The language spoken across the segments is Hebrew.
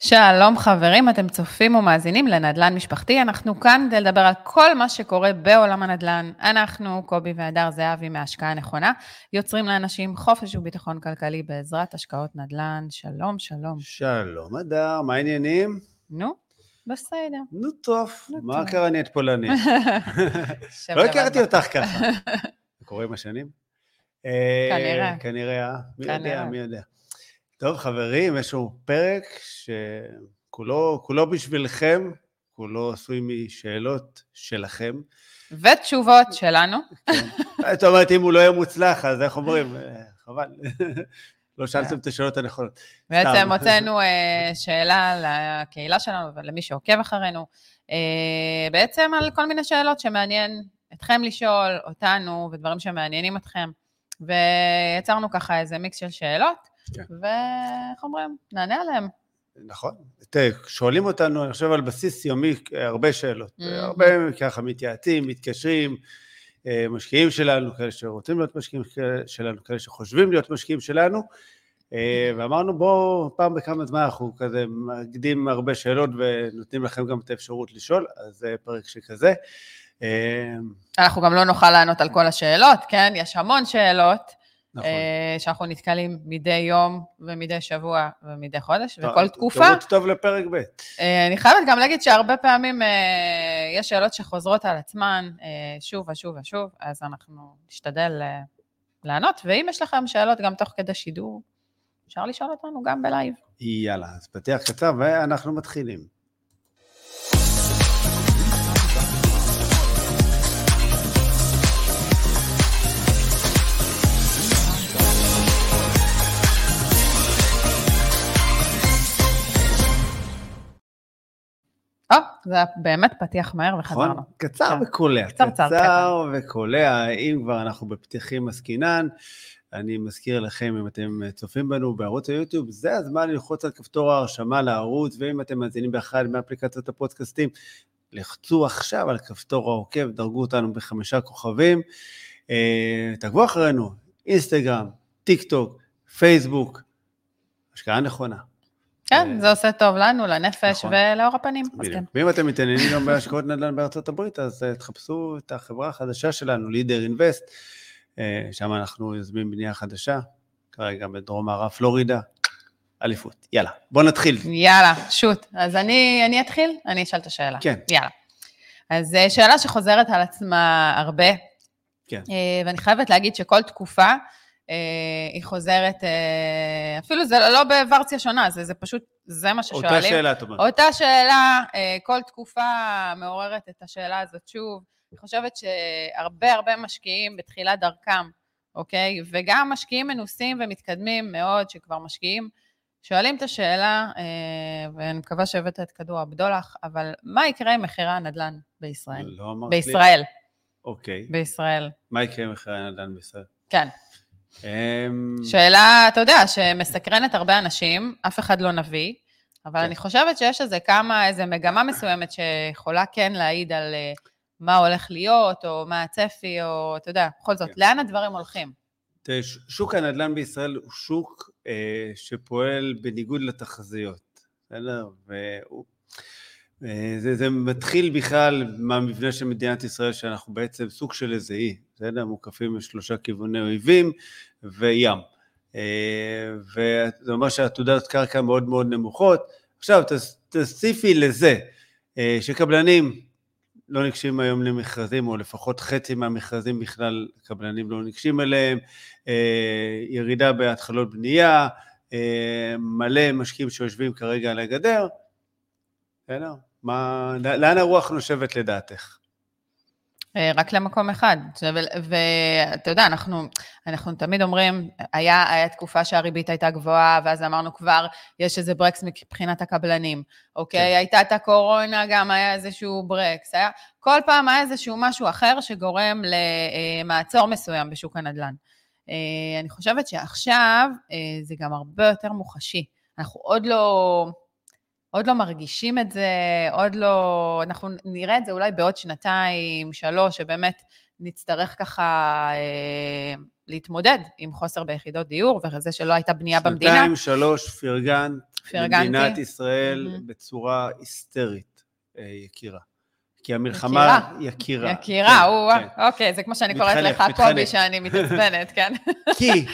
שלום חברים, אתם צופים ומאזינים לנדל"ן משפחתי. אנחנו כאן כדי לדבר על כל מה שקורה בעולם הנדל"ן. אנחנו, קובי והדר זהבי מהשקעה נכונה, יוצרים לאנשים חופש וביטחון כלכלי בעזרת השקעות נדל"ן. שלום, שלום. שלום, הדר, מה העניינים? נו, בסדר. נו טוב, נו, מה טוב. קרה נהיית פולנית? לא הכרתי. אותך ככה. קורה עם השנים? אה, כנראה. כנראה, אה? מי יודע, כנראה. מי יודע. טוב, חברים, יש לנו פרק שכולו כולו בשבילכם, כולו עשוי משאלות שלכם. ותשובות שלנו. זאת אומרת, אם הוא לא יהיה מוצלח, אז איך אומרים? אה, חבל. לא שאלתם את השאלות הנכונות. בעצם. הוצאנו אה, שאלה לקהילה שלנו ולמי שעוקב אחרינו, אה, בעצם על כל מיני שאלות שמעניין אתכם לשאול, אותנו, ודברים שמעניינים אתכם. ויצרנו ככה איזה מיקס של שאלות, כן. ואיך אומרים? נענה עליהם. נכון. תראה, שואלים אותנו, אני חושב, על בסיס יומי, הרבה שאלות. Mhm. הרבה ככה מתייעצים, מתקשרים, אה, משקיעים שלנו, כאלה שרוצים להיות משקיעים שלנו, כאלה שחושבים להיות משקיעים שלנו, אה, ואמרנו, בואו, פעם בכמה זמן אנחנו כזה מאגדים הרבה שאלות ונותנים לכם גם את האפשרות לשאול, אז זה פרק שכזה. אה, אנחנו גם לא נוכל לענות על כל השאלות, כן? יש המון שאלות. נכון. אה, שאנחנו נתקלים מדי יום ומדי שבוע ומדי חודש, וכל תקופה. תירוץ טוב לפרק ב'. אה, אני חייבת גם להגיד שהרבה פעמים אה, יש שאלות שחוזרות על עצמן אה, שוב ושוב ושוב, אז אנחנו נשתדל אה, לענות, ואם יש לכם שאלות גם תוך כדי שידור, אפשר לשאול אותנו גם בלייב. יאללה, אז פתיח קצר ואנחנו מתחילים. או, זה היה באמת פתיח מהר נכון? וחזרנו. קצר כן. וקולע. קצרצר, קצר וקולע. אם כבר אנחנו בפתיחים עסקינן, אני מזכיר לכם, אם אתם צופים בנו בערוץ היוטיוב, זה הזמן ללחוץ על כפתור ההרשמה לערוץ, ואם אתם מאזינים באחד מאפליקציות הפודקאסטים, לחצו עכשיו על כפתור העוקב, דרגו אותנו בחמישה כוכבים. אה, תעקבו אחרינו, אינסטגרם, טיק טוק, פייסבוק, השקעה נכונה. כן, אה, זה עושה טוב לנו, לנפש נכון. ולאור הפנים. כן. ואם אתם מתעניינים גם בהשקעות נדל"ן בארצות הברית, אז אה, תחפשו את החברה החדשה שלנו, לידר אינבסט, שם אנחנו יוזמים בנייה חדשה, כרגע בדרום מערב פלורידה, אליפות. יאללה, בואו נתחיל. יאללה, שוט. אז אני, אני אתחיל? אני אשאל את השאלה. כן. יאללה. אז אה, שאלה שחוזרת על עצמה הרבה, כן. אה, ואני חייבת להגיד שכל תקופה אה, היא חוזרת, אה, אפילו זה לא בוורסיה שונה, זה, זה פשוט, זה מה ששואלים. אותה שאלה, את אומרת. אותה שאלה, אה, כל תקופה מעוררת את השאלה הזאת שוב. אני חושבת שהרבה הרבה משקיעים בתחילת דרכם, אוקיי? וגם משקיעים מנוסים ומתקדמים מאוד, שכבר משקיעים, שואלים את השאלה, אה, ואני מקווה שהבאת את כדור הבדולח, אבל מה יקרה עם מחירי הנדל"ן בישראל? לא אמרת לי. בישראל, אוקיי. בישראל, מה יקרה עם מחירי הנדל"ן בישראל? כן. אמ, שאלה, אתה יודע, שמסקרנת הרבה אנשים, אף אחד לא נביא, אבל כן. אני חושבת שיש איזה כמה, איזה מגמה מסוימת שיכולה כן להעיד על אה, מה הולך להיות, או מה הצפי, או אתה יודע, בכל זאת, כן. לאן הדברים הולכים? תראה, שוק הנדל"ן בישראל הוא שוק אה, שפועל בניגוד לתחזיות, בסדר? והוא... אה, זה, זה מתחיל בכלל מהמבנה של מדינת ישראל, שאנחנו בעצם סוג של איזה אי, בסדר? מוקפים משלושה כיווני אויבים וים. אה, וזה אומר שהעתודות קרקע מאוד מאוד נמוכות. עכשיו, תוסיפי לזה אה, שקבלנים לא ניגשים היום למכרזים, או לפחות חצי מהמכרזים בכלל קבלנים לא ניגשים אליהם, אה, ירידה בהתחלות בנייה, מלא משקיעים שיושבים כרגע על הגדר, בסדר? לאן הרוח נושבת לדעתך? אה, רק למקום אחד. ואתה יודע, אנחנו, אנחנו תמיד אומרים, היה, היה תקופה שהריבית הייתה גבוהה, ואז אמרנו כבר, יש איזה ברקס מבחינת הקבלנים, אוקיי? כן. הייתה את הקורונה, גם היה איזשהו ברקס. היה, כל פעם היה איזשהו משהו אחר שגורם למעצור מסוים בשוק הנדל"ן. אה, אני חושבת שעכשיו אה, זה גם הרבה יותר מוחשי. אנחנו עוד לא... עוד לא מרגישים את זה, עוד לא... אנחנו נראה את זה אולי בעוד שנתיים, שלוש, שבאמת נצטרך ככה אה, להתמודד עם חוסר ביחידות דיור, וזה שלא הייתה בנייה במדינה. שנתיים, שלוש, פרגנת פרגנתי. למדינת ישראל מהמם. בצורה היסטרית, אה, יקירה. כי המלחמה... יקירה. יקירה, כן, או, כן. אוקיי, זה כמו שאני קוראת מתחנף, לך, קובי, מתחנף. שאני מתעצבנת, כן. כי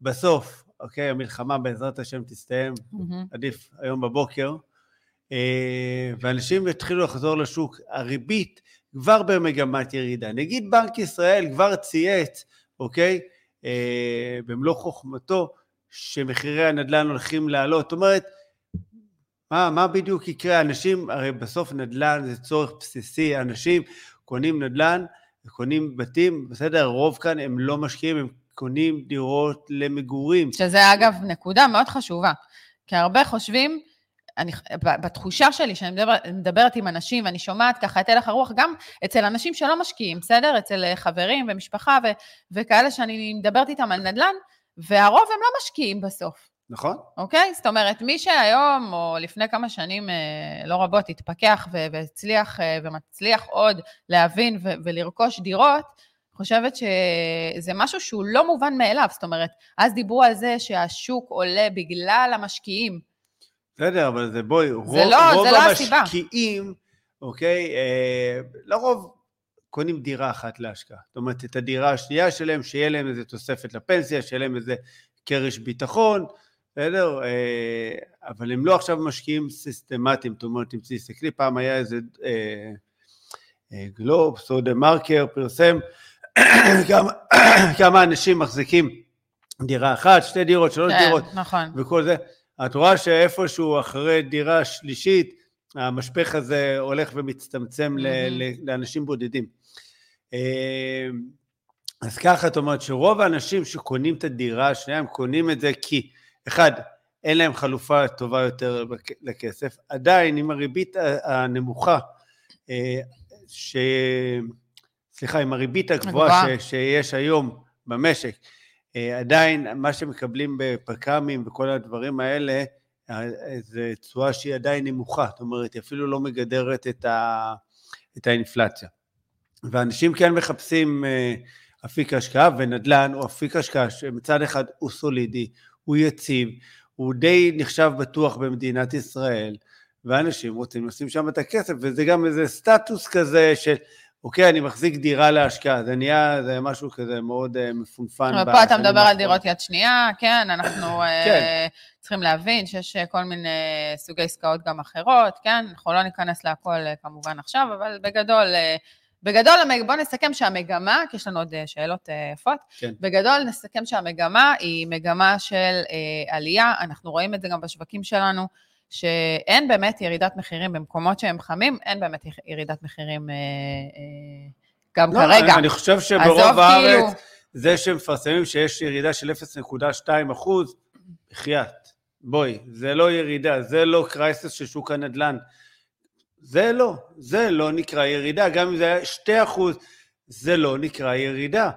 בסוף, אוקיי, המלחמה בעזרת השם תסתיים. עדיף היום בבוקר, אה, ואנשים יתחילו לחזור לשוק. הריבית כבר במגמת ירידה. נגיד בנק ישראל כבר צייץ, אוקיי, אה, במלוא חוכמתו, שמחירי הנדל"ן הולכים לעלות. זאת אומרת, מה, מה בדיוק יקרה? אנשים, הרי בסוף נדל"ן זה צורך בסיסי, אנשים קונים נדל"ן, קונים בתים, בסדר, הרוב כאן הם לא משקיעים, הם קונים דירות למגורים. שזה אגב נקודה מאוד חשובה, כי הרבה חושבים, אני, בתחושה שלי, שאני מדבר, מדברת עם אנשים ואני שומעת ככה את הלך הרוח, גם אצל אנשים שלא משקיעים, בסדר? אצל אה, חברים ומשפחה ו, וכאלה שאני מדברת איתם על נדל"ן, והרוב הם לא משקיעים בסוף, נכון? אוקיי? זאת אומרת, מי שהיום, או לפני כמה שנים אה, לא רבות, התפכח והצליח אה, ומצליח עוד להבין ולרכוש דירות, חושבת שזה משהו שהוא לא מובן מאליו. זאת אומרת, אז דיברו על זה שהשוק עולה בגלל המשקיעים. בסדר, אבל זה בואי, רוב, לא- רוב זה לא הסיבה. המשקיעים, אוקיי, אה, לרוב קונים דירה אחת להשקעה. זאת אומרת, את הדירה השנייה שלהם, שיהיה להם איזה תוספת לפנסיה, שיהיה להם איזה קרש ביטחון, בסדר? אה, אבל הם לא עכשיו משקיעים סיסטמטיים, זאת אומרת, אם תסתכלי, פעם היה איזה אה, אה, גלובס או דה מרקר פרסם כמה, כמה אנשים מחזיקים דירה אחת, שתי דירות, שלוש כן, דירות, נכון. וכל זה. את רואה שאיפשהו אחרי דירה שלישית, המשפך הזה הולך ומצטמצם. ל- לאנשים בודדים. אה, אז ככה, את אומרת שרוב האנשים שקונים את הדירה השנייה, הם קונים את זה כי, אחד, אין להם חלופה טובה יותר לכסף. עדיין, עם הריבית הנמוכה, אה, ש... סליחה, עם הריבית הגבוהה. ש... שיש היום במשק, אה, עדיין מה שמקבלים בפק"מים וכל הדברים האלה, אה, זה תשואה שהיא עדיין נמוכה, זאת אומרת, היא אפילו לא מגדרת את, ה... את האינפלציה. ואנשים כן מחפשים אה, אפיק השקעה, ונדל"ן הוא אפיק השקעה שמצד אחד הוא סולידי, הוא יציב, הוא די נחשב בטוח במדינת ישראל, ואנשים רוצים לשים שם את הכסף, וזה גם איזה סטטוס כזה של, אוקיי, אני מחזיק דירה להשקעה, זה נהיה, זה משהו כזה מאוד אה, מפונפן. אבל פה אתה מדבר על. דירות יד שנייה, כן, אנחנו אה, כן. צריכים להבין שיש אה, כל מיני סוגי עסקאות גם אחרות, כן? אנחנו לא ניכנס להכל כמובן עכשיו, אבל בגדול, בגדול, המג- בוא נסכם שהמגמה, כי יש לנו עוד שאלות יפות, כן. בגדול נסכם שהמגמה היא מגמה של עלייה, אנחנו רואים את זה גם בשווקים שלנו, שאין באמת ירידת מחירים במקומות שהם חמים, אין באמת ירידת מחירים אה, אה, גם לא, כרגע. אני חושב שברוב הארץ, כאילו- זה שמפרסמים שיש ירידה של 0.2 אחוז, בחייאת, בואי, זה לא ירידה, זה לא קרייסס של שוק הנדל"ן. זה לא, זה לא נקרא ירידה, גם אם זה היה 2 אחוז, זה לא נקרא ירידה.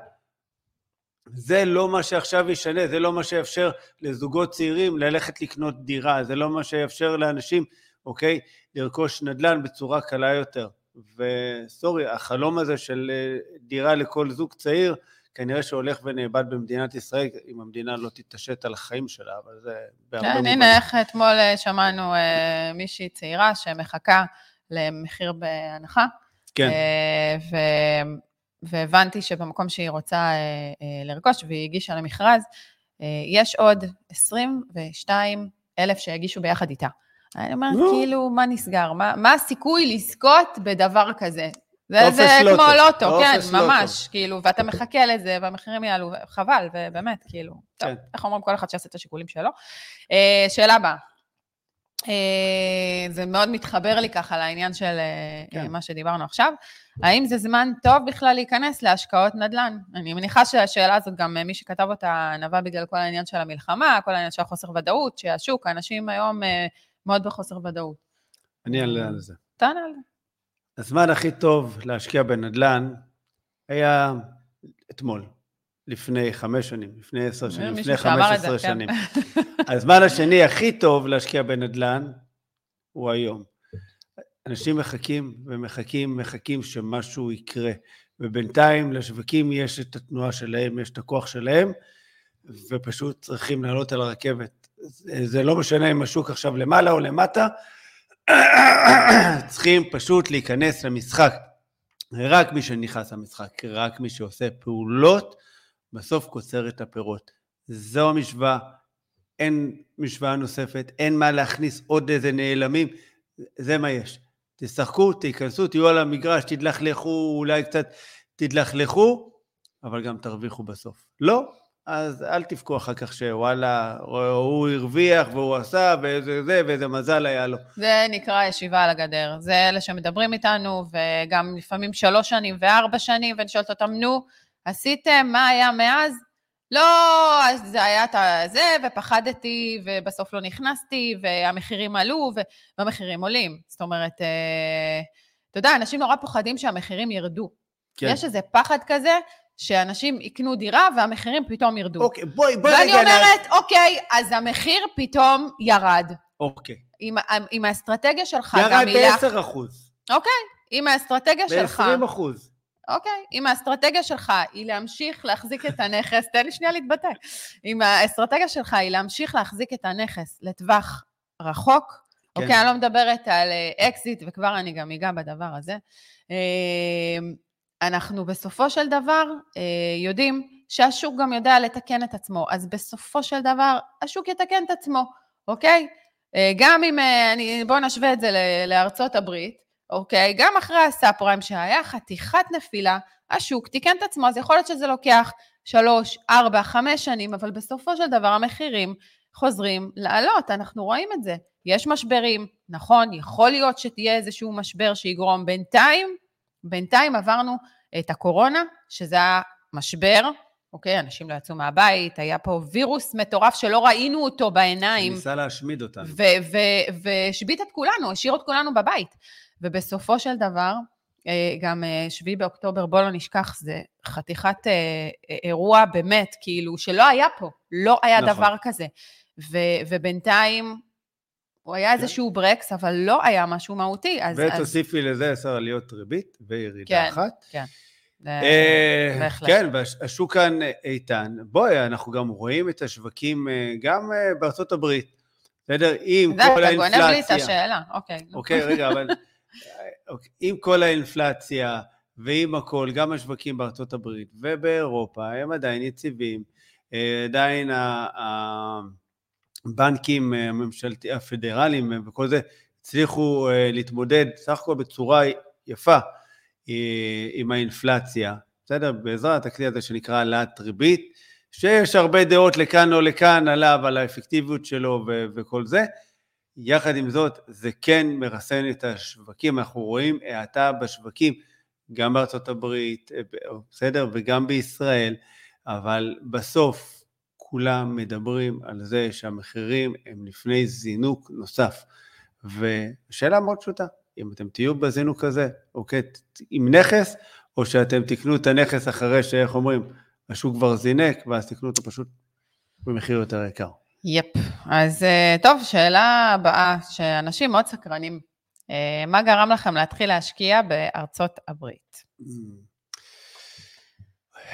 זה לא מה שעכשיו ישנה, זה לא מה שיאפשר לזוגות צעירים ללכת לקנות דירה, זה לא מה שיאפשר לאנשים, אוקיי, לרכוש נדל"ן בצורה קלה יותר. וסורי, החלום הזה של אה, דירה לכל זוג צעיר, כנראה שהולך ונאבד במדינת ישראל, אם המדינה לא תתעשת על החיים שלה, אבל זה בהרבה כן, מובנים. הנה איך אתמול אה, שמענו אה, מישהי צעירה שמחכה למחיר בהנחה. כן, ו- והבנתי שבמקום שהיא רוצה אה, אה, לרכוש, והיא הגישה למכרז, אה, יש עוד 22 אלף שהגישו ביחד איתה. אני אומרת, נו. כאילו, מה נסגר? מה, מה הסיכוי לזכות בדבר כזה? זה, זה לוטו, כמו לוטו, כן, לוטו. ממש, כאילו, ואתה מחכה לזה, והמחירים יעלו, חבל, ובאמת, כאילו, טוב, כן. איך אומרים, כל אחד שיעשה את השיקולים שלו. שאלה הבאה. אה, זה מאוד מתחבר לי ככה לעניין של אה, כן. מה שדיברנו עכשיו. האם זה זמן טוב בכלל להיכנס להשקעות נדל"ן? אני מניחה שהשאלה הזאת, גם אה, מי שכתב אותה נבע בגלל כל העניין של המלחמה, כל העניין של החוסר ודאות, שהשוק, האנשים היום מאוד בחוסר ודאות. אני אעלה על זה. תענה על זה. הזמן הכי טוב להשקיע בנדל"ן היה אתמול, לפני חמש שנים, לפני עשר שנים, מישהו לפני חמש עשרה כן. שנים. הזמן השני הכי טוב להשקיע בנדל"ן הוא היום. אנשים מחכים ומחכים, מחכים שמשהו יקרה. ובינתיים לשווקים יש את התנועה שלהם, יש את הכוח שלהם, ופשוט צריכים לעלות על הרכבת. זה לא משנה אם השוק עכשיו למעלה או למטה, צריכים פשוט להיכנס למשחק. רק מי שנכנס למשחק, רק מי שעושה פעולות, בסוף קוצר את הפירות. זו המשוואה, אין משוואה נוספת, אין מה להכניס עוד איזה נעלמים, זה מה יש. תשחקו, תיכנסו, תהיו על המגרש, תדלכלכו, אולי קצת תדלכלכו, אבל גם תרוויחו בסוף. לא, אז אל תבכו אחר כך שוואלה, הוא הרוויח והוא עשה ואיזה זה ואיזה מזל היה לו. זה נקרא ישיבה על הגדר. זה אלה שמדברים איתנו, וגם לפעמים שלוש שנים וארבע שנים, ואני שואלת אותם, נו, עשיתם, מה היה מאז? לא, אז זה היה את זה, ופחדתי, ובסוף לא נכנסתי, והמחירים עלו, והמחירים עולים. זאת אומרת, אה, אתה יודע, אנשים נורא פוחדים שהמחירים ירדו. כן. יש איזה פחד כזה, שאנשים יקנו דירה והמחירים פתאום ירדו. אוקיי, בואי, בואי רגע... ואני אומרת, נה... אוקיי, אז המחיר פתאום ירד. אוקיי. עם, עם האסטרטגיה שלך ירד גם... ירד ב-10 אחוז. אוקיי, אם האסטרטגיה שלך... ב-20 אחוז. אוקיי, אם האסטרטגיה שלך היא להמשיך להחזיק את הנכס, תן לי שנייה להתבטא. אם האסטרטגיה שלך היא להמשיך להחזיק את הנכס לטווח רחוק, כן. אוקיי, אני לא מדברת על אקזיט, וכבר אני גם אגע בדבר הזה. אמ, אנחנו בסופו של דבר אה, יודעים שהשוק גם יודע לתקן את עצמו, אז בסופו של דבר השוק יתקן את עצמו, אוקיי? אה, גם אם, אה, בואו נשווה את זה לארצות הברית, אוקיי? גם אחרי הסאב פריים שהיה חתיכת נפילה, השוק תיקן את עצמו, אז יכול להיות שזה לוקח שלוש, ארבע, חמש שנים, אבל בסופו של דבר המחירים חוזרים לעלות, אנחנו רואים את זה. יש משברים, נכון, יכול להיות שתהיה איזשהו משבר שיגרום בינתיים, בינתיים עברנו את הקורונה, שזה היה משבר, אוקיי, אנשים לא יצאו מהבית, היה פה וירוס מטורף שלא ראינו אותו בעיניים. ניסה להשמיד אותנו. והשבית את כולנו, השאיר את כולנו בבית. ובסופו של דבר, אה, גם אה, שביעי באוקטובר, בוא לא נשכח, זה חתיכת אה, אירוע באמת, כאילו, שלא היה פה, לא היה נכון. דבר כזה. ו- ובינתיים, הוא היה כן. איזשהו ברקס, אבל לא היה משהו מהותי. אז, ותוסיפי אז... לזה עשר עליות ריבית וירידה כן, אחת. כן, כן. בהחלט. כן, והשוק כאן איתן. בואי, אנחנו גם רואים את השווקים גם בארצות הברית. בסדר? עם כל האינפלציה... אתה גונב לי את השאלה, אוקיי. אוקיי, רגע, אבל עם כל האינפלציה ועם הכל, גם השווקים בארצות הברית ובאירופה הם עדיין יציבים, אה, עדיין הבנקים הממשלתי, הפדרליים וכל זה הצליחו אה, להתמודד סך הכל בצורה יפה אה, עם האינפלציה, בסדר? בעזרת הכלי הזה שנקרא העלאת ריבית, שיש הרבה דעות לכאן או לכאן עליו, על האפקטיביות שלו וכל זה, יחד עם זאת, זה כן מרסן את השווקים, אנחנו רואים האטה בשווקים, גם בארצות הברית, אה, בסדר, וגם בישראל, אבל בסוף כולם מדברים על זה שהמחירים הם לפני זינוק נוסף. ושאלה מאוד פשוטה, אם אתם תהיו בזינוק הזה, אוקיי, עם נכס, או שאתם תקנו את הנכס אחרי שאיך אומרים, השוק כבר זינק, ואז תקנו אותו פשוט במחיר יותר יקר. יפ. אז אה, טוב, שאלה הבאה, שאנשים מאוד סקרנים. אה, מה גרם לכם להתחיל להשקיע בארצות הברית?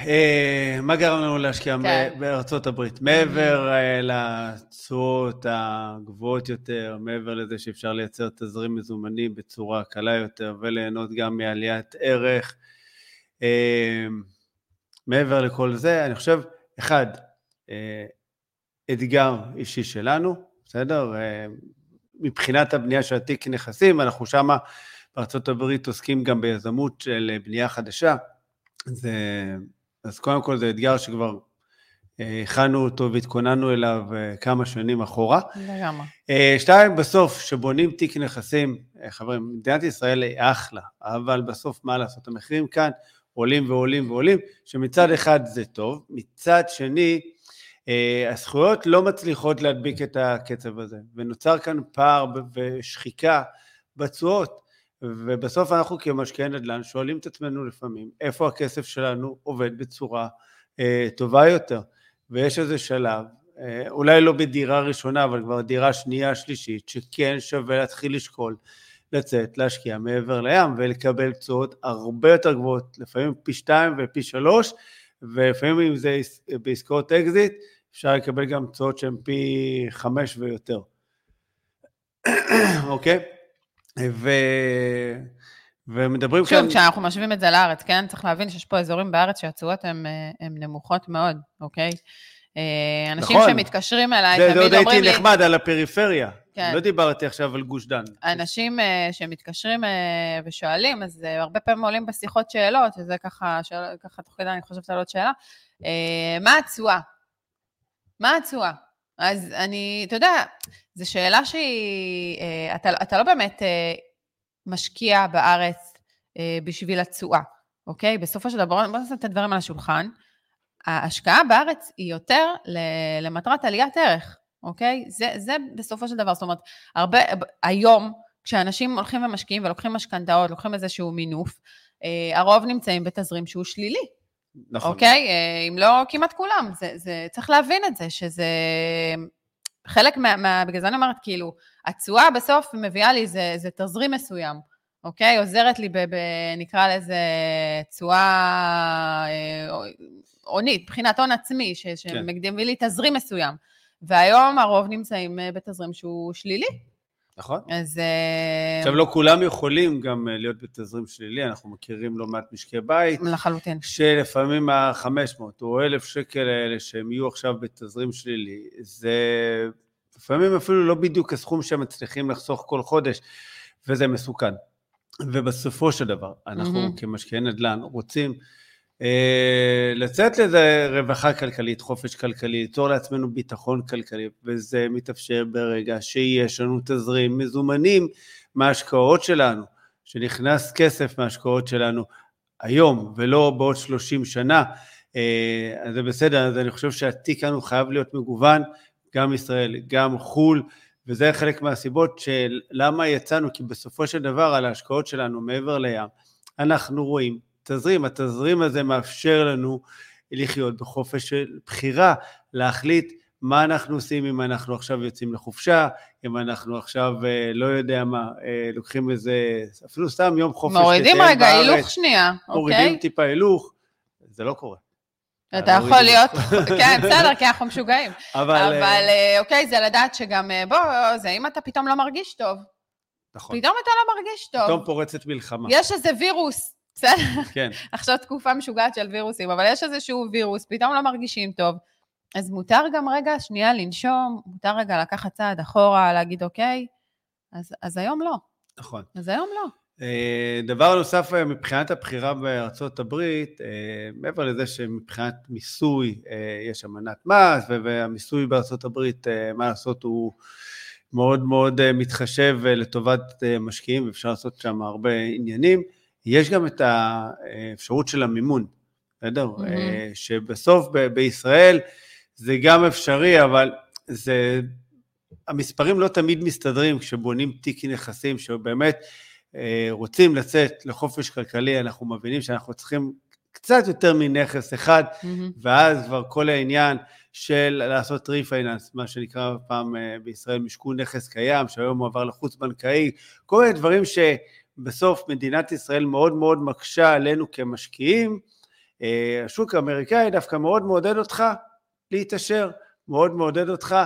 אה, מה גרם לנו להשקיע כן. בארצות הברית? מעבר לתשואות הגבוהות יותר, מעבר לזה שאפשר לייצר תזרים מזומנים בצורה קלה יותר וליהנות גם מעליית ערך, מעבר לכל זה, אני חושב, אחד, אתגר אישי שלנו, בסדר? אה, מבחינת הבנייה של התיק נכסים, אנחנו שמה בארה"ב עוסקים גם ביזמות של בנייה חדשה. זה, אז קודם כל זה אתגר שכבר אה, הכנו אותו והתכוננו אליו אה, כמה שנים אחורה. לגמרי. שתיים, בסוף, כשבונים תיק נכסים, חברים, מדינת ישראל היא אחלה, אבל בסוף מה לעשות, המחירים כאן עולים ועולים ועולים, שמצד אחד זה טוב, מצד שני, אה, הזכויות לא מצליחות להדביק את הקצב הזה, ונוצר כאן פער ושחיקה בתשואות, ובסוף אנחנו כמשקיעי נדל"ן שואלים את עצמנו לפעמים, איפה הכסף שלנו עובד בצורה אה, טובה יותר, ויש איזה שלב, אה, אולי לא בדירה ראשונה, אבל כבר דירה שנייה, שלישית, שכן שווה להתחיל לשקול לצאת, להשקיע מעבר לים ולקבל תשואות הרבה יותר גבוהות, לפעמים פי שתיים ופי שלוש, ולפעמים אם זה בעסקאות אקזיט, אפשר לקבל גם תשואות שהן פי חמש ויותר. אוקיי? ו... ומדברים שוב, כאן... שוב, כשאנחנו משווים את זה לארץ, כן? צריך להבין שיש פה אזורים בארץ שהתשואות הן נמוכות מאוד, אוקיי? אה, אנשים נכון. שמתקשרים אליי, תמיד אומרים לי... זה עוד הייתי נחמד על הפריפריה. כן. לא דיברתי עכשיו על גוש דן. אנשים uh, שמתקשרים uh, ושואלים, אז uh, הרבה פעמים עולים בשיחות שאלות, שזה ככה, שאל, ככה תוך כדי אני חושבת על עוד שאלה, uh, מה התשואה? מה התשואה? אז אני, אתה יודע, זו שאלה שהיא, uh, אתה, אתה לא באמת uh, משקיע בארץ uh, בשביל התשואה, אוקיי? בסופו של דבר, בוא נעשה את הדברים על השולחן. ההשקעה בארץ היא יותר למטרת עליית ערך, אוקיי? זה, זה בסופו של דבר, זאת אומרת, הרבה, היום, כשאנשים הולכים ומשקיעים ולוקחים משכנתאות, לוקחים איזשהו מינוף, אה, הרוב נמצאים בתזרים שהוא שלילי. נכון. אוקיי? אה, אם לא כמעט כולם. זה, זה, צריך להבין את זה, שזה... חלק מה... מה בגלל זה אני אומרת, כאילו, התשואה בסוף מביאה לי איזה, איזה תזרים מסוים, אוקיי? עוזרת לי, ב, ב, נקרא לזה תשואה אה, הונית, מבחינת הון עצמי, ש, כן. שמקדים לי תזרים מסוים. והיום הרוב נמצאים אה, בתזרים שהוא שלילי. נכון. אז... אה, עכשיו, לא כולם יכולים גם אה, להיות בתזרים שלילי, אנחנו מכירים לא מעט משקי בית. לחלוטין. שלפעמים ה-500 או 1,000 שקל האלה שהם יהיו עכשיו בתזרים שלילי, זה לפעמים אפילו לא בדיוק הסכום שהם מצליחים לחסוך כל חודש, וזה מסוכן. ובסופו של דבר, אנחנו mm-hmm. כמשקיעי נדל"ן רוצים לצאת לזה רווחה כלכלית, חופש כלכלי, ליצור לעצמנו ביטחון כלכלי, וזה מתאפשר ברגע שיש לנו תזרים מזומנים מההשקעות שלנו, שנכנס כסף מההשקעות שלנו היום ולא בעוד 30 שנה, אה, אז זה בסדר, אז אני חושב שהתיק כאן הוא חייב להיות מגוון, גם ישראל, גם חו"ל, וזה חלק מהסיבות של למה יצאנו, כי בסופו של דבר על ההשקעות שלנו מעבר לים, אנחנו רואים תזרים. התזרים הזה מאפשר לנו לחיות בחופש של בחירה, להחליט מה אנחנו עושים אם אנחנו עכשיו יוצאים לחופשה, אם אנחנו עכשיו, אה, לא יודע מה, אה, לוקחים איזה, אפילו סתם יום חופש. מורידים רגע בארץ, הילוך שנייה, אוקיי? מורידים טיפה הילוך, זה לא קורה. אתה יכול להיות, כן, בסדר, כי אנחנו משוגעים. אבל... אבל אה, אוקיי, זה לדעת שגם, בוא, זה אם אתה פתאום לא מרגיש טוב. נכון. פתאום אתה לא מרגיש טוב. פתאום פורצת מלחמה. יש איזה וירוס בסדר? כן. עכשיו תקופה משוגעת של וירוסים, אבל יש איזשהו וירוס, פתאום לא מרגישים טוב. אז מותר גם רגע שנייה לנשום, מותר רגע לקחת צעד אחורה, להגיד אוקיי, אז, אז היום לא. נכון. אז היום לא. אה, דבר נוסף אה, מבחינת הבחירה בארצות הברית, אה, מעבר לזה שמבחינת מיסוי יש אמנת מס, והמיסוי בארצות הברית, מה לעשות, הוא מאוד מאוד מתחשב לטובת משקיעים, ואפשר לעשות שם הרבה עניינים. יש גם את האפשרות של המימון, בסדר? Mm-hmm. שבסוף ב- בישראל זה גם אפשרי, אבל זה... המספרים לא תמיד מסתדרים כשבונים תיק נכסים שבאמת אה, רוצים לצאת לחופש כלכלי, אנחנו מבינים שאנחנו צריכים קצת יותר מנכס אחד, mm-hmm. ואז כבר כל העניין של לעשות ריפייננס, מה שנקרא פעם אה, בישראל משכון נכס קיים, שהיום הוא עבר לחוץ בנקאי, כל מיני דברים ש... בסוף מדינת ישראל מאוד מאוד מקשה עלינו כמשקיעים. אה, השוק האמריקאי דווקא מאוד מעודד אותך להתעשר, מאוד מעודד אותך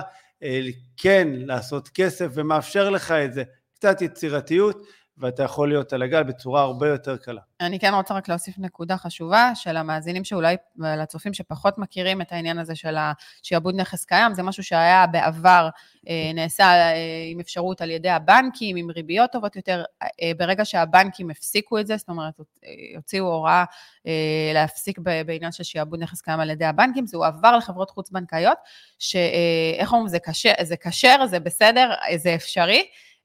אה, כן לעשות כסף ומאפשר לך את זה. קצת יצירתיות, ואתה יכול להיות על הגל בצורה הרבה יותר קלה. אני כן רוצה רק להוסיף נקודה חשובה של המאזינים שאולי, לצופים שפחות מכירים את העניין הזה של השעבוד נכס קיים, זה משהו שהיה בעבר, אה, נעשה אה, עם אפשרות על ידי הבנקים, עם ריביות טובות יותר. אה, ברגע שהבנקים הפסיקו את זה, זאת אומרת, הוציאו הוראה להפסיק בעניין של שעבוד נכס קיים על ידי הבנקים, זה הועבר לחברות חוץ-בנקאיות, שאיך אומרים, זה כשר, זה בסדר, זה אפשרי.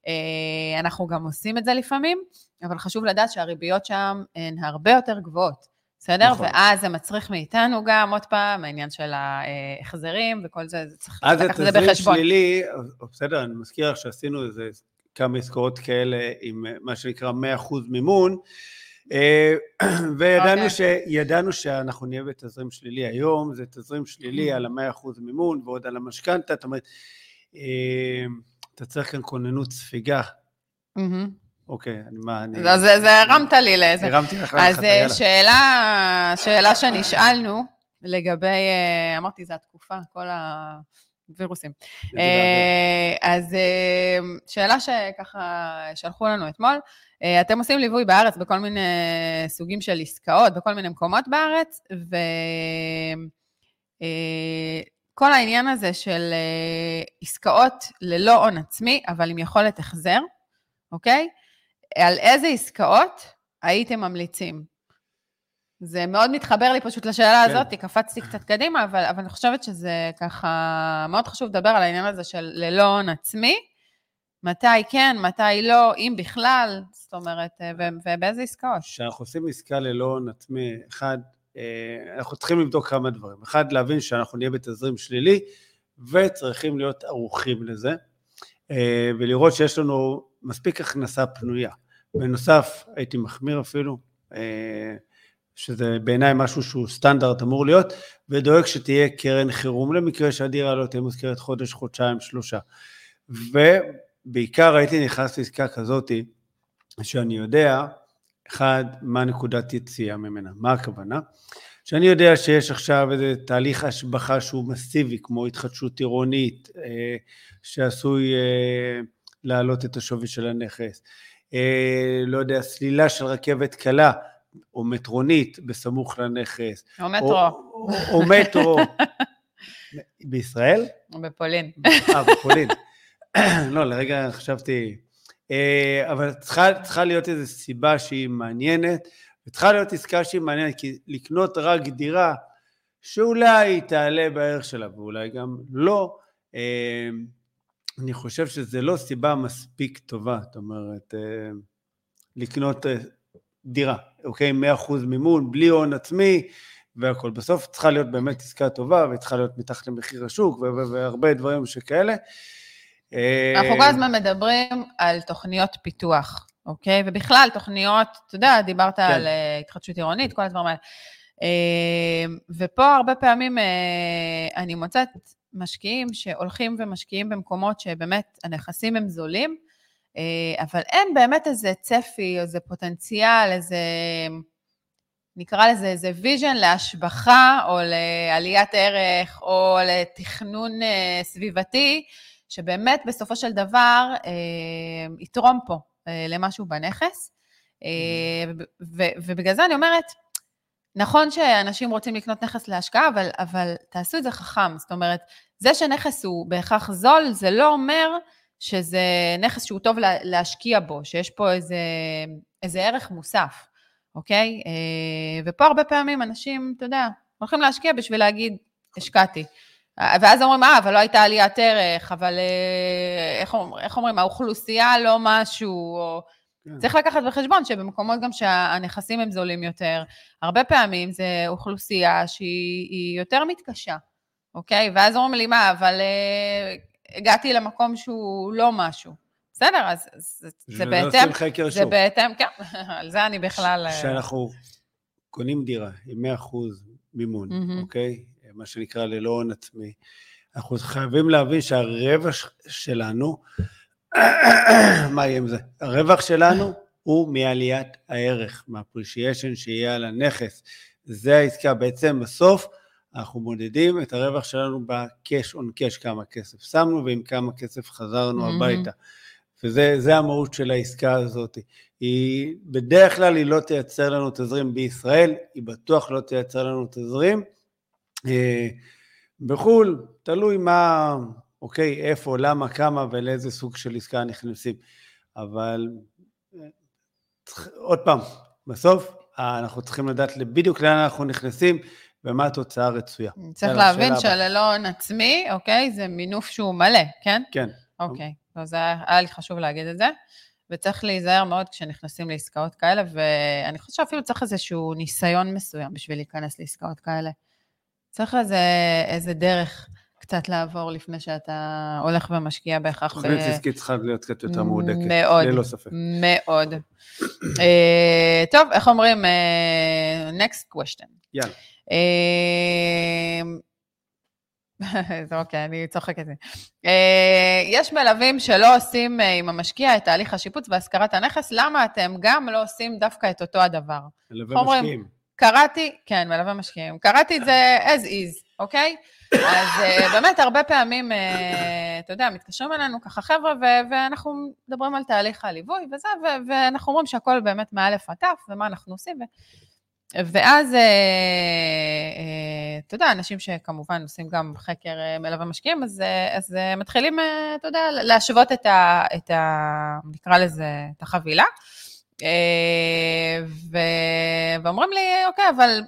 אה, אנחנו גם עושים את זה לפעמים, אבל חשוב לדעת שהריביות שם הן הרבה יותר גבוהות, בסדר? נכון. ואז זה מצריך מאיתנו גם, עוד פעם, העניין של ההחזרים וכל זה, זה צריך לקחת את זה בחשבון. אז התזרים שלילי, בסדר, אני מזכיר לך שעשינו איזה כמה עסקאות כאלה עם מה שנקרא 100% מימון, אה, וידענו okay. אוקיי. ש, שאנחנו נהיה בתזרים שלילי היום, זה תזרים שלילי mm-hmm. על ה-100% מימון ועוד על המשכנתה, זאת אומרת, אה, אתה צריך כאן כוננות ספיגה. אוקיי, מה, אני... לא, זה זה הרמת לי לאיזה... הרמתי לך אז אה. שאלה, שאלה שנשאלנו לגבי, אה, אמרתי, זה התקופה, כל הווירוסים. אה, אז שאלה שככה שלחו לנו אתמול, אתם עושים ליווי בארץ בכל מיני סוגים של עסקאות, בכל מיני מקומות בארץ, וכל העניין הזה של אה, עסקאות ללא הון עצמי, אבל עם יכולת החזר, אוקיי? על איזה עסקאות הייתם ממליצים? זה מאוד מתחבר לי פשוט לשאלה כן. הזאת, קפצתי קצת קדימה, אבל, אבל אני חושבת שזה ככה, מאוד חשוב לדבר על העניין הזה של ללא הון עצמי, מתי כן, מתי לא, אם בכלל, זאת אומרת, אה, ו- ובאיזה עסקאות. כשאנחנו עושים עסקה ללא הון עצמי, אחד, אנחנו צריכים לבדוק כמה דברים. אחד, להבין שאנחנו נהיה בתזרים שלילי, וצריכים להיות ערוכים לזה, אה, ולראות שיש לנו מספיק הכנסה פנויה. בנוסף, הייתי מחמיר אפילו, אה, שזה בעיניי משהו שהוא סטנדרט אמור להיות, ודואג שתהיה קרן חירום למקרה שהדירה לא תהיה מוזכרת חודש, חודשיים, שלושה. ובעיקר הייתי נכנס לעסקה כזאתי, שאני יודע, אחד, מה נקודת יציאה ממנה, מה הכוונה? שאני יודע שיש עכשיו איזה תהליך השבחה שהוא מסיבי, כמו התחדשות עירונית, אה, שעשוי אה, להעלות את השווי של הנכס, אה, לא יודע, סלילה של רכבת קלה או מטרונית בסמוך לנכס, או מטרו, או, או, או מטרו, בישראל? או בפולין. אה, בפולין. לא, לרגע חשבתי... אה, אבל צריכה, צריכה להיות איזו סיבה שהיא מעניינת, וצריכה להיות עסקה שהיא מעניינת, כי לקנות רק דירה שאולי תעלה בערך שלה, ואולי גם לא, אה, אני חושב שזה לא סיבה מספיק טובה, זאת אומרת, אה, לקנות דירה, אוקיי? 100% מימון, בלי הון עצמי והכל. בסוף צריכה להיות באמת עסקה טובה, וצריכה להיות מתחת למחיר השוק, והרבה דברים שכאלה. אה, אנחנו כל הזמן מדברים על תוכניות פיתוח, אוקיי? ובכלל, תוכניות, אתה יודע, דיברת כן. על אה, התחדשות עירונית, כל הדברים האלה. אה, ופה הרבה פעמים אה, אני מוצאת משקיעים שהולכים ומשקיעים במקומות שבאמת הנכסים הם זולים, אה, אבל אין באמת איזה צפי, איזה פוטנציאל, איזה, נקרא לזה איזה vision להשבחה או לעליית ערך או לתכנון אה, סביבתי, שבאמת בסופו של דבר אה, יתרום פה אה, למשהו בנכס. אה, ובגלל זה אני אומרת, נכון שאנשים רוצים לקנות נכס להשקעה, אבל, אבל תעשו את זה חכם. זאת אומרת, זה שנכס הוא בהכרח זול, זה לא אומר שזה נכס שהוא טוב לה, להשקיע בו, שיש פה איזה, איזה ערך מוסף, אוקיי? אה, ופה הרבה פעמים אנשים, אתה יודע, הולכים להשקיע בשביל להגיד, השקעתי. ואז אומרים, אה, אבל לא הייתה עליית ערך, אבל אה, איך, אומר- איך אומרים, האוכלוסייה לא משהו, או... כן. צריך לקחת בחשבון שבמקומות גם שהנכסים הם זולים יותר, הרבה פעמים זה אוכלוסייה שהיא היא יותר מתקשה, אוקיי? ואז אומרים לי, מה, אבל אה, הגעתי למקום שהוא לא משהו. בסדר, אז אז זה, בהתאם, עושים חקר זה שוק. בהתאם, כן, על זה אני בכלל... אה, כשאנחנו קונים דירה עם 100% מימון, מהמם. אוקיי? מה שנקרא ללא הון עצמי, אנחנו חייבים להבין שהרווח שלנו, מה יהיה עם זה? הרווח שלנו הוא מעליית הערך, מהפרישיישן שיהיה על הנכס. זה העסקה. בעצם בסוף אנחנו מודדים את הרווח שלנו ב-cash on cash, כמה כסף שמנו ועם כמה כסף חזרנו מהמם. הביתה. וזה זה המהות של העסקה הזאת. היא, בדרך כלל היא לא תייצר לנו תזרים בישראל, היא בטוח לא תייצר לנו תזרים. אה, בחו"ל, תלוי מה, אוקיי, איפה, למה, כמה ולאיזה סוג של עסקה נכנסים. אבל אה, עוד פעם, בסוף אנחנו צריכים לדעת בדיוק לאן אנחנו נכנסים ומה התוצאה הרצויה. צריך להבין. שללא הון עצמי, אוקיי, זה מינוף שהוא מלא, כן? כן, אוקיי, אז זה היה היה לי חשוב להגיד את זה. וצריך להיזהר מאוד כשנכנסים לעסקאות כאלה, ואני חושבת שאפילו צריך איזשהו ניסיון מסוים בשביל להיכנס לעסקאות כאלה. צריך איזה, איזה דרך קצת לעבור לפני שאתה הולך ומשקיע בהכרח. תוכנית עסקית צריכה להיות קצת יותר מהודקת, מאוד. ללא ספק. מאוד. אה, טוב, איך אומרים? אה, next question. יאללה. אה, זה אוקיי, אני צוחקת. יש מלווים שלא עושים עם המשקיע את תהליך השיפוץ והשכרת הנכס, למה אתם גם לא עושים דווקא את אותו הדבר? מלווה משקיעים. קראתי, כן, מלווה משקיעים, קראתי את זה as is, אוקיי? אז uh, באמת, הרבה פעמים, uh, אתה יודע, מתקשרים אלינו ככה חבר'ה, ואנחנו מדברים על תהליך הליווי וזה, ואנחנו אומרים שהכל באמת מאלף עד תף, ומה אנחנו עושים. ו- ואז, uh, אתה יודע, אנשים שכמובן עושים גם חקר מלווה משקיעים, אז, אז מתחילים, אתה יודע, להשוות את ה... את ה נקרא לזה, את החבילה. Uh, ו- ואומרים לי, אוקיי, אבל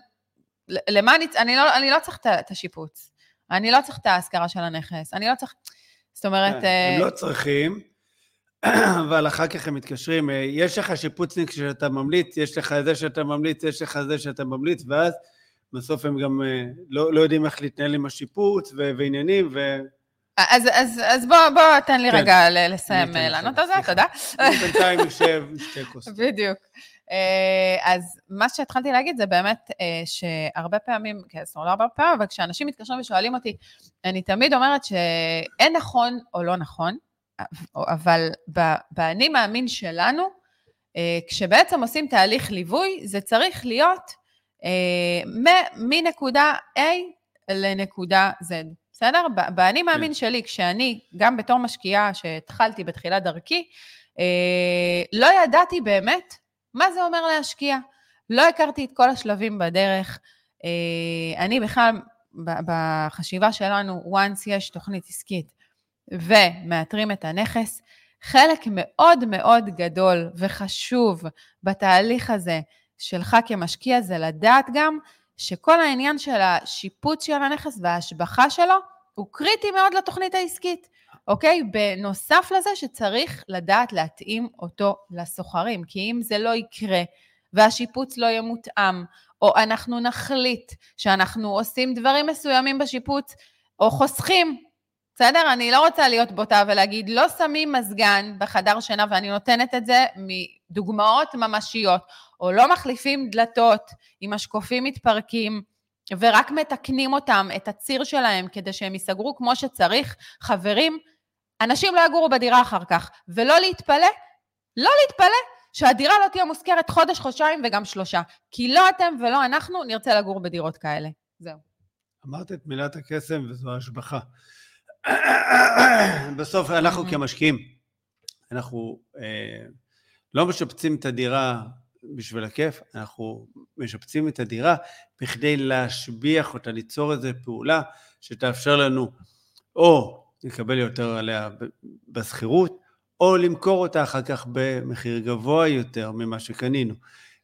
למה אני, אני לא, אני לא צריך את השיפוץ. אני לא צריך את ההשכרה של הנכס, אני לא צריך... זאת אומרת... כן, הם לא צריכים, אבל אחר כך הם מתקשרים, אה, יש לך שיפוצניק שאתה ממליץ, יש לך זה שאתה ממליץ, יש לך זה שאתה ממליץ, ואז בסוף הם גם אה, לא, לא יודעים איך להתנהל עם השיפוץ ועניינים, ו... אז, אז, אז בוא, בוא תן לי כן. רגע לסיים לענות על זה, תודה. בינתיים יושב שתי כוסות. בדיוק. אה, אז מה שהתחלתי להגיד זה באמת אה, שהרבה פעמים, כן, זאת אומרת, לא הרבה פעמים, אבל כשאנשים מתקשרים ושואלים אותי, אני תמיד אומרת שאין נכון או לא נכון, אבל באני מאמין שלנו, אה, כשבעצם עושים תהליך ליווי, זה צריך להיות מנקודה A לנקודה Z. בסדר? באני מאמין כן. שלי, כשאני, גם בתור משקיעה שהתחלתי בתחילת דרכי, לא ידעתי באמת מה זה אומר להשקיע? לא הכרתי את כל השלבים בדרך. אה, אני בכלל, בחשיבה שלנו, once יש תוכנית עסקית ומאתרים את הנכס, חלק מאוד מאוד גדול וחשוב בתהליך הזה שלך כמשקיע זה לדעת גם שכל העניין של השיפוץ של הנכס וההשבחה שלו הוא קריטי מאוד לתוכנית העסקית. אוקיי? בנוסף לזה שצריך לדעת להתאים אותו לסוחרים, כי אם זה לא יקרה והשיפוץ לא יהיה מותאם, או אנחנו נחליט שאנחנו עושים דברים מסוימים בשיפוץ, או חוסכים, בסדר? אני לא רוצה להיות בוטה ולהגיד, לא שמים מזגן בחדר שינה, ואני נותנת את זה מדוגמאות ממשיות, או לא מחליפים דלתות אם השקופים מתפרקים, ורק מתקנים אותם, את הציר שלהם, כדי שהם ייסגרו כמו שצריך. חברים, אנשים לא יגורו בדירה אחר כך, ולא להתפלא, לא להתפלא שהדירה לא תהיה מושכרת חודש, חודשיים וגם שלושה. כי לא אתם ולא אנחנו נרצה לגור בדירות כאלה. זהו. אמרת את מילת הקסם וזו השבחה. בסוף אנחנו כמשקיעים, אנחנו אה, לא משפצים את הדירה בשביל הכיף, אנחנו משפצים את הדירה בכדי להשביח אותה, ליצור איזו פעולה שתאפשר לנו או לקבל יותר עליה בשכירות, או למכור אותה אחר כך במחיר גבוה יותר ממה שקנינו.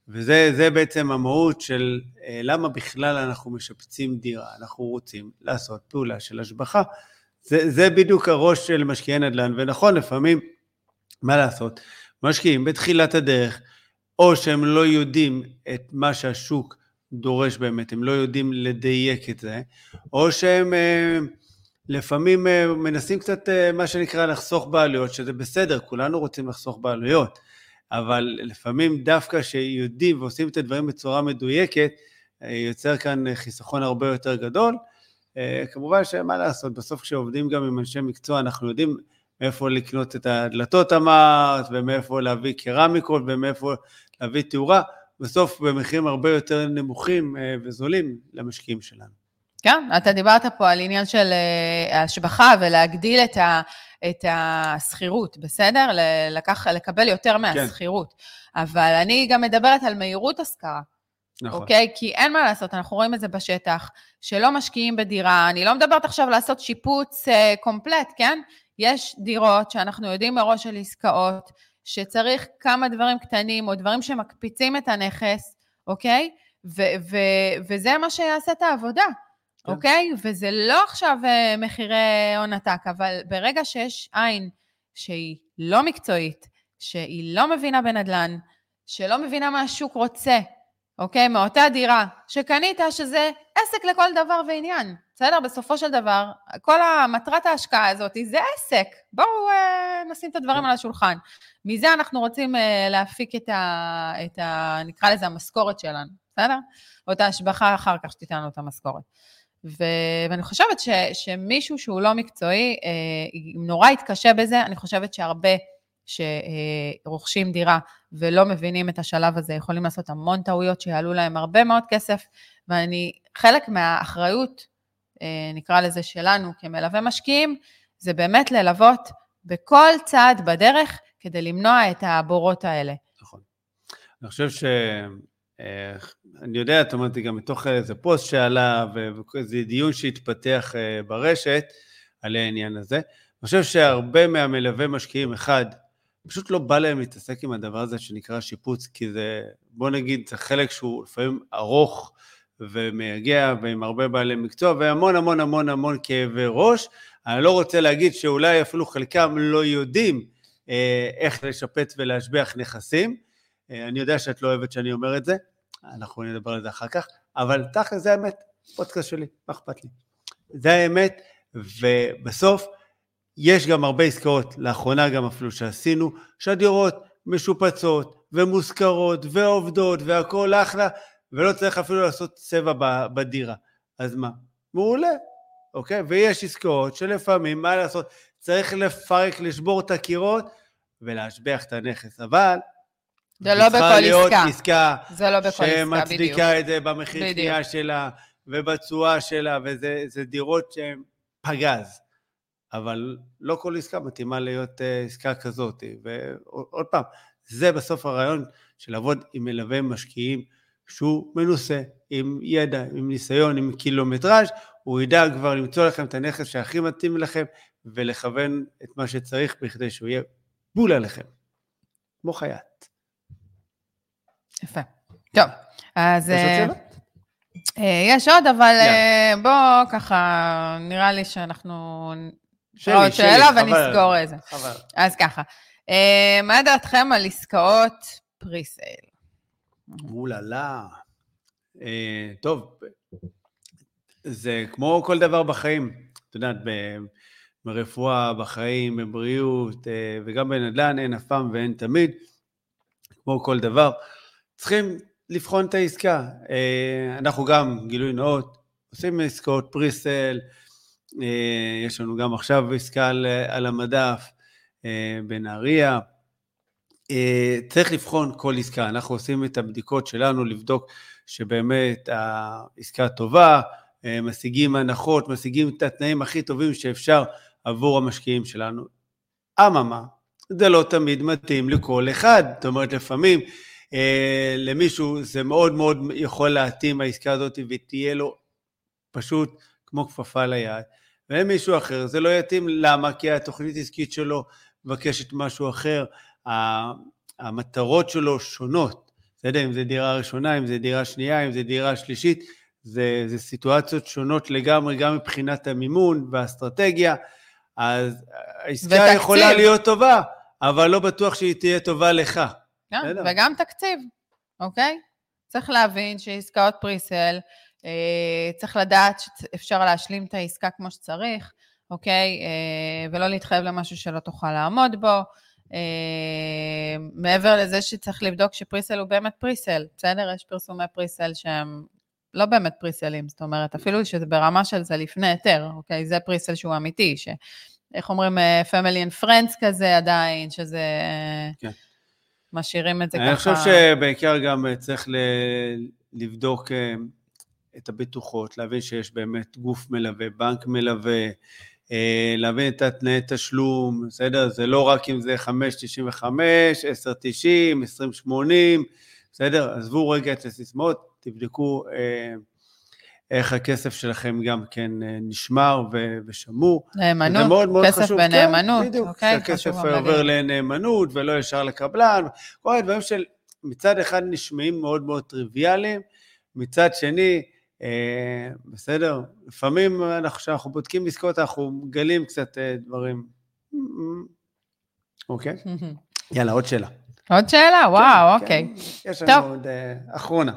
וזה בעצם המהות של אה, למה בכלל אנחנו משפצים דירה, אנחנו רוצים לעשות פעולה של השבחה. זה, זה בדיוק הראש של משקיעי נדל"ן, ונכון, לפעמים, מה לעשות, משקיעים בתחילת הדרך, או שהם לא יודעים את מה שהשוק דורש באמת, הם לא יודעים לדייק את זה, או שהם... אה, לפעמים אה, מנסים קצת, אה, מה שנקרא, לחסוך בעלויות, שזה בסדר, כולנו רוצים לחסוך בעלויות, אבל לפעמים דווקא שיודעים ועושים את הדברים בצורה מדויקת, יוצר כאן חיסכון הרבה יותר גדול. כמובן שמה לעשות, בסוף כשעובדים גם עם אנשי מקצוע, אנחנו יודעים מאיפה לקנות את הדלתות אמרת, ומאיפה להביא קרמיקות, ומאיפה להביא תאורה, בסוף במחירים הרבה יותר נמוכים וזולים למשקיעים שלנו. כן, אתה דיברת פה על עניין של אה, השבחה ולהגדיל את, ה, את השכירות, בסדר? לקח, לקבל יותר. מהשכירות. כן. אבל אני גם מדברת על מהירות השכרה. נכון. אוקיי? כי אין מה לעשות, אנחנו רואים את זה בשטח, שלא משקיעים בדירה. אני לא מדברת עכשיו לעשות שיפוץ אה, קומפלט, כן? יש דירות שאנחנו יודעים מראש של עסקאות, שצריך כמה דברים קטנים או דברים שמקפיצים את הנכס, אוקיי? ו- ו- וזה מה שיעשה את העבודה. כן. אוקיי? וזה לא עכשיו אה, מחירי הון עתק, אבל ברגע שיש עין שהיא לא מקצועית, שהיא לא מבינה בנדל"ן, שלא מבינה מה השוק רוצה, אוקיי? מאותה דירה שקנית, שזה עסק לכל דבר ועניין, בסדר? בסופו של דבר, כל המטרת ההשקעה הזאת זה עסק. בואו אה, נשים את הדברים כן. על השולחן. מזה אנחנו רוצים אה, להפיק את ה, את ה... נקרא לזה המשכורת שלנו, בסדר? או את ההשבחה אחר כך שתיתן לנו את המשכורת. ו... ואני חושבת ש... שמישהו שהוא לא מקצועי, אה, נורא יתקשה בזה, אני חושבת שהרבה שרוכשים דירה ולא מבינים את השלב הזה, יכולים לעשות המון טעויות שיעלו להם הרבה מאוד כסף, ואני, חלק מהאחריות, נקרא לזה שלנו כמלווה משקיעים, זה באמת ללוות בכל צעד בדרך כדי למנוע את הבורות האלה. נכון. אני חושב ש... אה, אני יודע, את אומרת, גם מתוך איזה פוסט שעלה ואיזה דיון שהתפתח אה, ברשת על העניין הזה. אני חושב שהרבה מהמלווה משקיעים, אחד, פשוט לא בא להם להתעסק עם הדבר הזה שנקרא שיפוץ, כי זה, בוא נגיד, זה חלק שהוא לפעמים ארוך ומייגע ועם הרבה בעלי מקצוע והמון המון המון המון כאבי ראש. אני לא רוצה להגיד שאולי אפילו חלקם לא יודעים אה, איך לשפץ ולהשביח נכסים. אה, אני יודע שאת לא אוהבת שאני אומר את זה, אנחנו נדבר על זה אחר כך, אבל תכל'ס זה האמת, פודקאסט שלי, מה אכפת לי? זה האמת, ובסוף יש גם הרבה עסקאות, לאחרונה גם אפילו שעשינו, שהדירות משופצות ומושכרות ועובדות והכול אחלה, ולא צריך אפילו לעשות צבע בדירה. אז מה? מעולה, אוקיי? ויש עסקאות שלפעמים, מה לעשות, צריך לפרק, לשבור את הקירות ולהשביח את הנכס, אבל... זה לא בכל עסקה. צריכה להיות עסקה. זה לא בכל עסקה, בדיוק. שמצדיקה את זה במחיר קנייה שלה ובתשואה שלה, וזה דירות שהן פגז. אבל לא כל עסקה מתאימה להיות אה, עסקה כזאת. ועוד פעם, זה בסוף הרעיון של לעבוד עם מלווה משקיעים שהוא מנוסה, עם ידע, עם ניסיון, עם קילומטראז', הוא ידע כבר למצוא לכם את הנכס שהכי מתאים לכם ולכוון את מה שצריך בכדי שהוא יהיה בול עליכם, כמו חייט. יפה. טוב, אז... יש עוד אה, שאלות? אה, יש עוד, אבל בוא ככה, נראה לי שאנחנו שלי, עוד שאלה ונסגור איזה. חבל. אז ככה, אה, מה דעתכם על עסקאות presale? אוללה. אה, טוב, זה כמו כל דבר בחיים. את יודעת, ברפואה, בחיים, בבריאות, אה, וגם בנדל"ן, אין אף פעם ואין תמיד. כמו כל דבר. צריכים לבחון את העסקה. אנחנו גם, גילוי נאות, עושים עסקאות presale, אה, יש לנו גם עכשיו עסקה על, על המדף אה, בנהריה. אה, צריך לבחון כל עסקה, אנחנו עושים את הבדיקות שלנו לבדוק שבאמת העסקה טובה, משיגים הנחות, משיגים את התנאים הכי טובים שאפשר עבור המשקיעים שלנו. אממה, זה לא תמיד מתאים לכל אחד, זאת אומרת לפעמים אה, למישהו זה מאוד מאוד יכול להתאים העסקה הזאת ותהיה לו פשוט כמו כפפה ליד, ולמישהו אחר זה לא יתאים, למה? כי התוכנית העסקית שלו מבקשת משהו אחר, המטרות שלו שונות, בסדר? אם זה דירה ראשונה, אם זה דירה שנייה, אם זה דירה שלישית, זה, זה סיטואציות שונות לגמרי, גם מבחינת המימון והאסטרטגיה, אז העסקה ותקציב. יכולה להיות טובה, אבל לא בטוח שהיא תהיה טובה לך. גם, כן, וגם תקציב, אוקיי? צריך להבין שעסקאות פריסל, אה, צריך לדעת שאפשר להשלים את העסקה כמו שצריך, אוקיי? אה, ולא להתחייב למשהו שלא תוכל לעמוד בו. אה, מעבר לזה שצריך לבדוק שפריסל הוא באמת פריסל, בסדר? יש פרסומי פריסל שהם לא באמת פריסלים, זאת אומרת, אפילו שזה ברמה של זה לפני היתר, אוקיי? זה פריסל שהוא אמיתי, ש... איך אומרים, family and friends כזה עדיין, שזה... כן. משאירים את זה אני ככה... אני חושב שבעיקר גם צריך לבדוק את הבטוחות, להבין שיש באמת גוף מלווה, בנק מלווה, אה, להבין את התנאי תשלום, בסדר? זה לא רק אם זה 5.95, 10.90, 20.80, בסדר? עזבו רגע את הסיסמאות, תבדקו אה, איך הכסף שלכם גם כן אה, נשמר ושמור. נאמנות, זה מאוד מאוד כסף חשוב. בנאמנות, כן, בדיוק, אוקיי, שהכסף עובר לנאמנות ולא ישר לקבלן, כל הדברים של מצד אחד נשמעים מאוד מאוד טריוויאליים, מצד שני, אה, בסדר? לפעמים כשאנחנו בודקים עסקאות אנחנו מגלים קצת אה, דברים. אוקיי? יאללה, עוד שאלה. עוד שאלה? כן, וואו, כן. אוקיי. יש לנו עוד אה, אחרונה.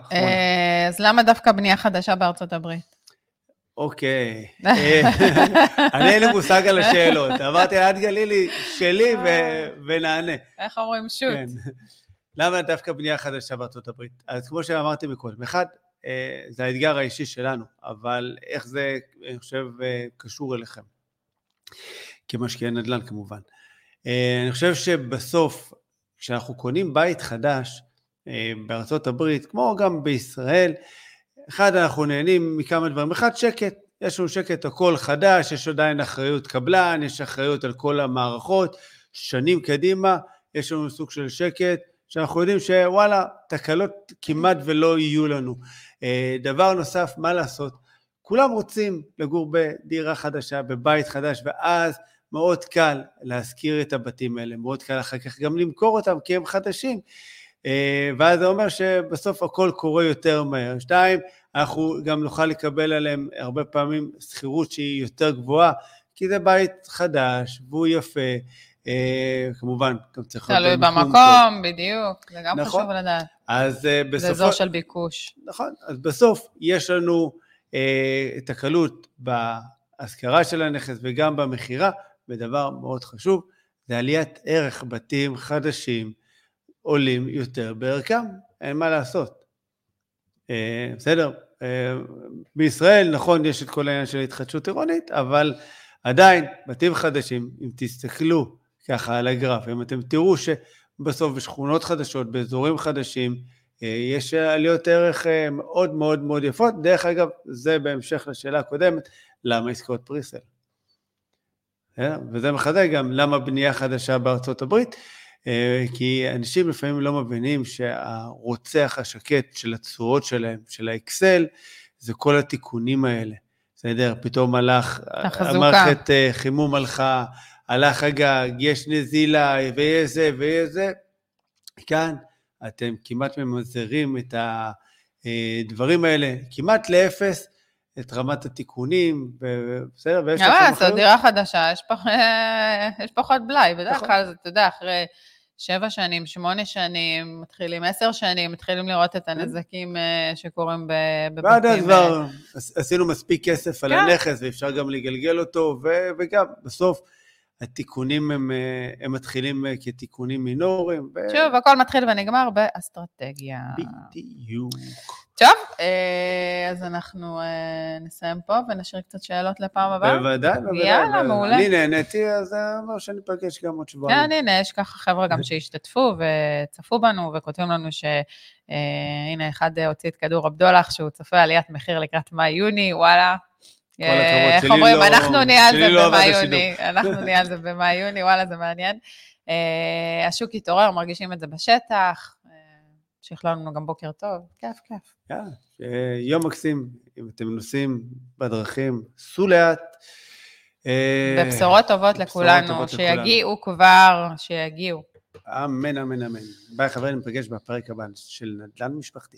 אז למה דווקא בנייה חדשה בארצות הברית? אוקיי. אני אין לי מושג על השאלות. אמרתי, את גלילי שלי ונענה. איך אומרים שוט? למה דווקא בנייה חדשה בארצות הברית? אז כמו שאמרתי מקודם, אחד, זה האתגר האישי שלנו, אבל איך זה, אני חושב, אה, קשור אליכם. כמשקיעי נדל"ן כמובן. אה, אני חושב שבסוף, כשאנחנו קונים בית חדש בארצות הברית, כמו גם בישראל, אחד, אנחנו נהנים מכמה דברים. אחד, שקט. יש לנו שקט, הכל חדש, יש עדיין אחריות קבלן, יש אחריות על כל המערכות, שנים קדימה, יש לנו סוג של שקט, שאנחנו יודעים שוואלה, תקלות כמעט ולא יהיו לנו. אה, דבר נוסף, מה לעשות? כולם רוצים לגור בדירה חדשה, בבית חדש, ואז מאוד קל להשכיר את הבתים האלה, מאוד קל אחר כך גם למכור אותם כי הם חדשים. אה, ואז זה אומר שבסוף הכל קורה יותר מהר. שתיים, אנחנו גם נוכל לקבל עליהם הרבה פעמים שכירות שהיא יותר גבוהה, כי זה בית חדש והוא יפה, כמובן, גם צריך להיות. תלוי במקום, בדיוק, זה גם נכון. חשוב לדעת. אז אה, בסופו... זה אזור של ביקוש. נכון, אז בסוף יש לנו אה, את הקלות בהשכרה של הנכס וגם במכירה, ודבר מאוד חשוב, זה עליית ערך בתים חדשים עולים יותר בערכם, אין מה לעשות. אה, בסדר? אה, בישראל, נכון, יש את כל העניין של התחדשות עירונית, אבל עדיין, בתים חדשים, אם תסתכלו ככה על הגרף, אם אתם תראו שבסוף בשכונות חדשות, באזורים חדשים, אה, יש עליות ערך מאוד מאוד מאוד יפות. דרך אגב, זה בהמשך לשאלה הקודמת, למה עסקאות פריסל? וזה מחדד גם למה בנייה חדשה בארצות הברית, אה, כי אנשים לפעמים לא מבינים שהרוצח השקט של הצורות שלהם, של האקסל, זה כל התיקונים האלה. בסדר? פתאום הלך, המערכת אה, חימום הלכה, הלך הגג, יש נזילה, ויש זה ויש זה. כאן אתם כמעט ממזערים את הדברים האלה כמעט לאפס, את רמת התיקונים, בסדר? ויש לכם אחריות. אבל דירה חדשה, יש, פח, יש פחות בלאי, בדרך נכון. כלל, אתה יודע, אחרי שבע שנים, שמונה שנים, מתחילים עשר שנים, מתחילים לראות את כן. הנזקים אה, שקורים בבתים. ועד אז כבר עשינו מספיק כסף על כן. הנכס, ואפשר גם לגלגל אותו, וגם בסוף התיקונים הם, אה, הם מתחילים אה, כתיקונים מינוריים. ו... שוב, הכל מתחיל ונגמר באסטרטגיה. בדיוק. טוב, אה, אז אנחנו נסיים פה ונשאיר קצת שאלות לפעם הבאה. בוודאי, בוודאי. יאללה, מעולה. אני נהניתי, אז זה אומר שניפגש גם עוד שבועיים. כן, הנה, יש ככה חבר'ה גם שהשתתפו וצפו בנו וכותבים לנו שהנה, אחד הוציא את כדור הבדולח, שהוא צופה עליית מחיר לקראת מאי-יוני, וואלה. איך אומרים, לא- אנחנו נהיה על זה לא במאי-יוני, אנחנו נהיה על זה במאי-יוני, וואלה, זה מעניין. אה, השוק התעורר, מרגישים את זה בשטח, אה, שיכלול לנו גם בוקר טוב, כיף, כיף. יום מקסים, אם אתם נוסעים בדרכים, סעו לאט. ובשורות טובות לכולנו, שיגיעו כבר, שיגיעו. אמן, אמן, אמן. ביי חברים, ניפגש בפרק הבא של נדל"ן משפחתי.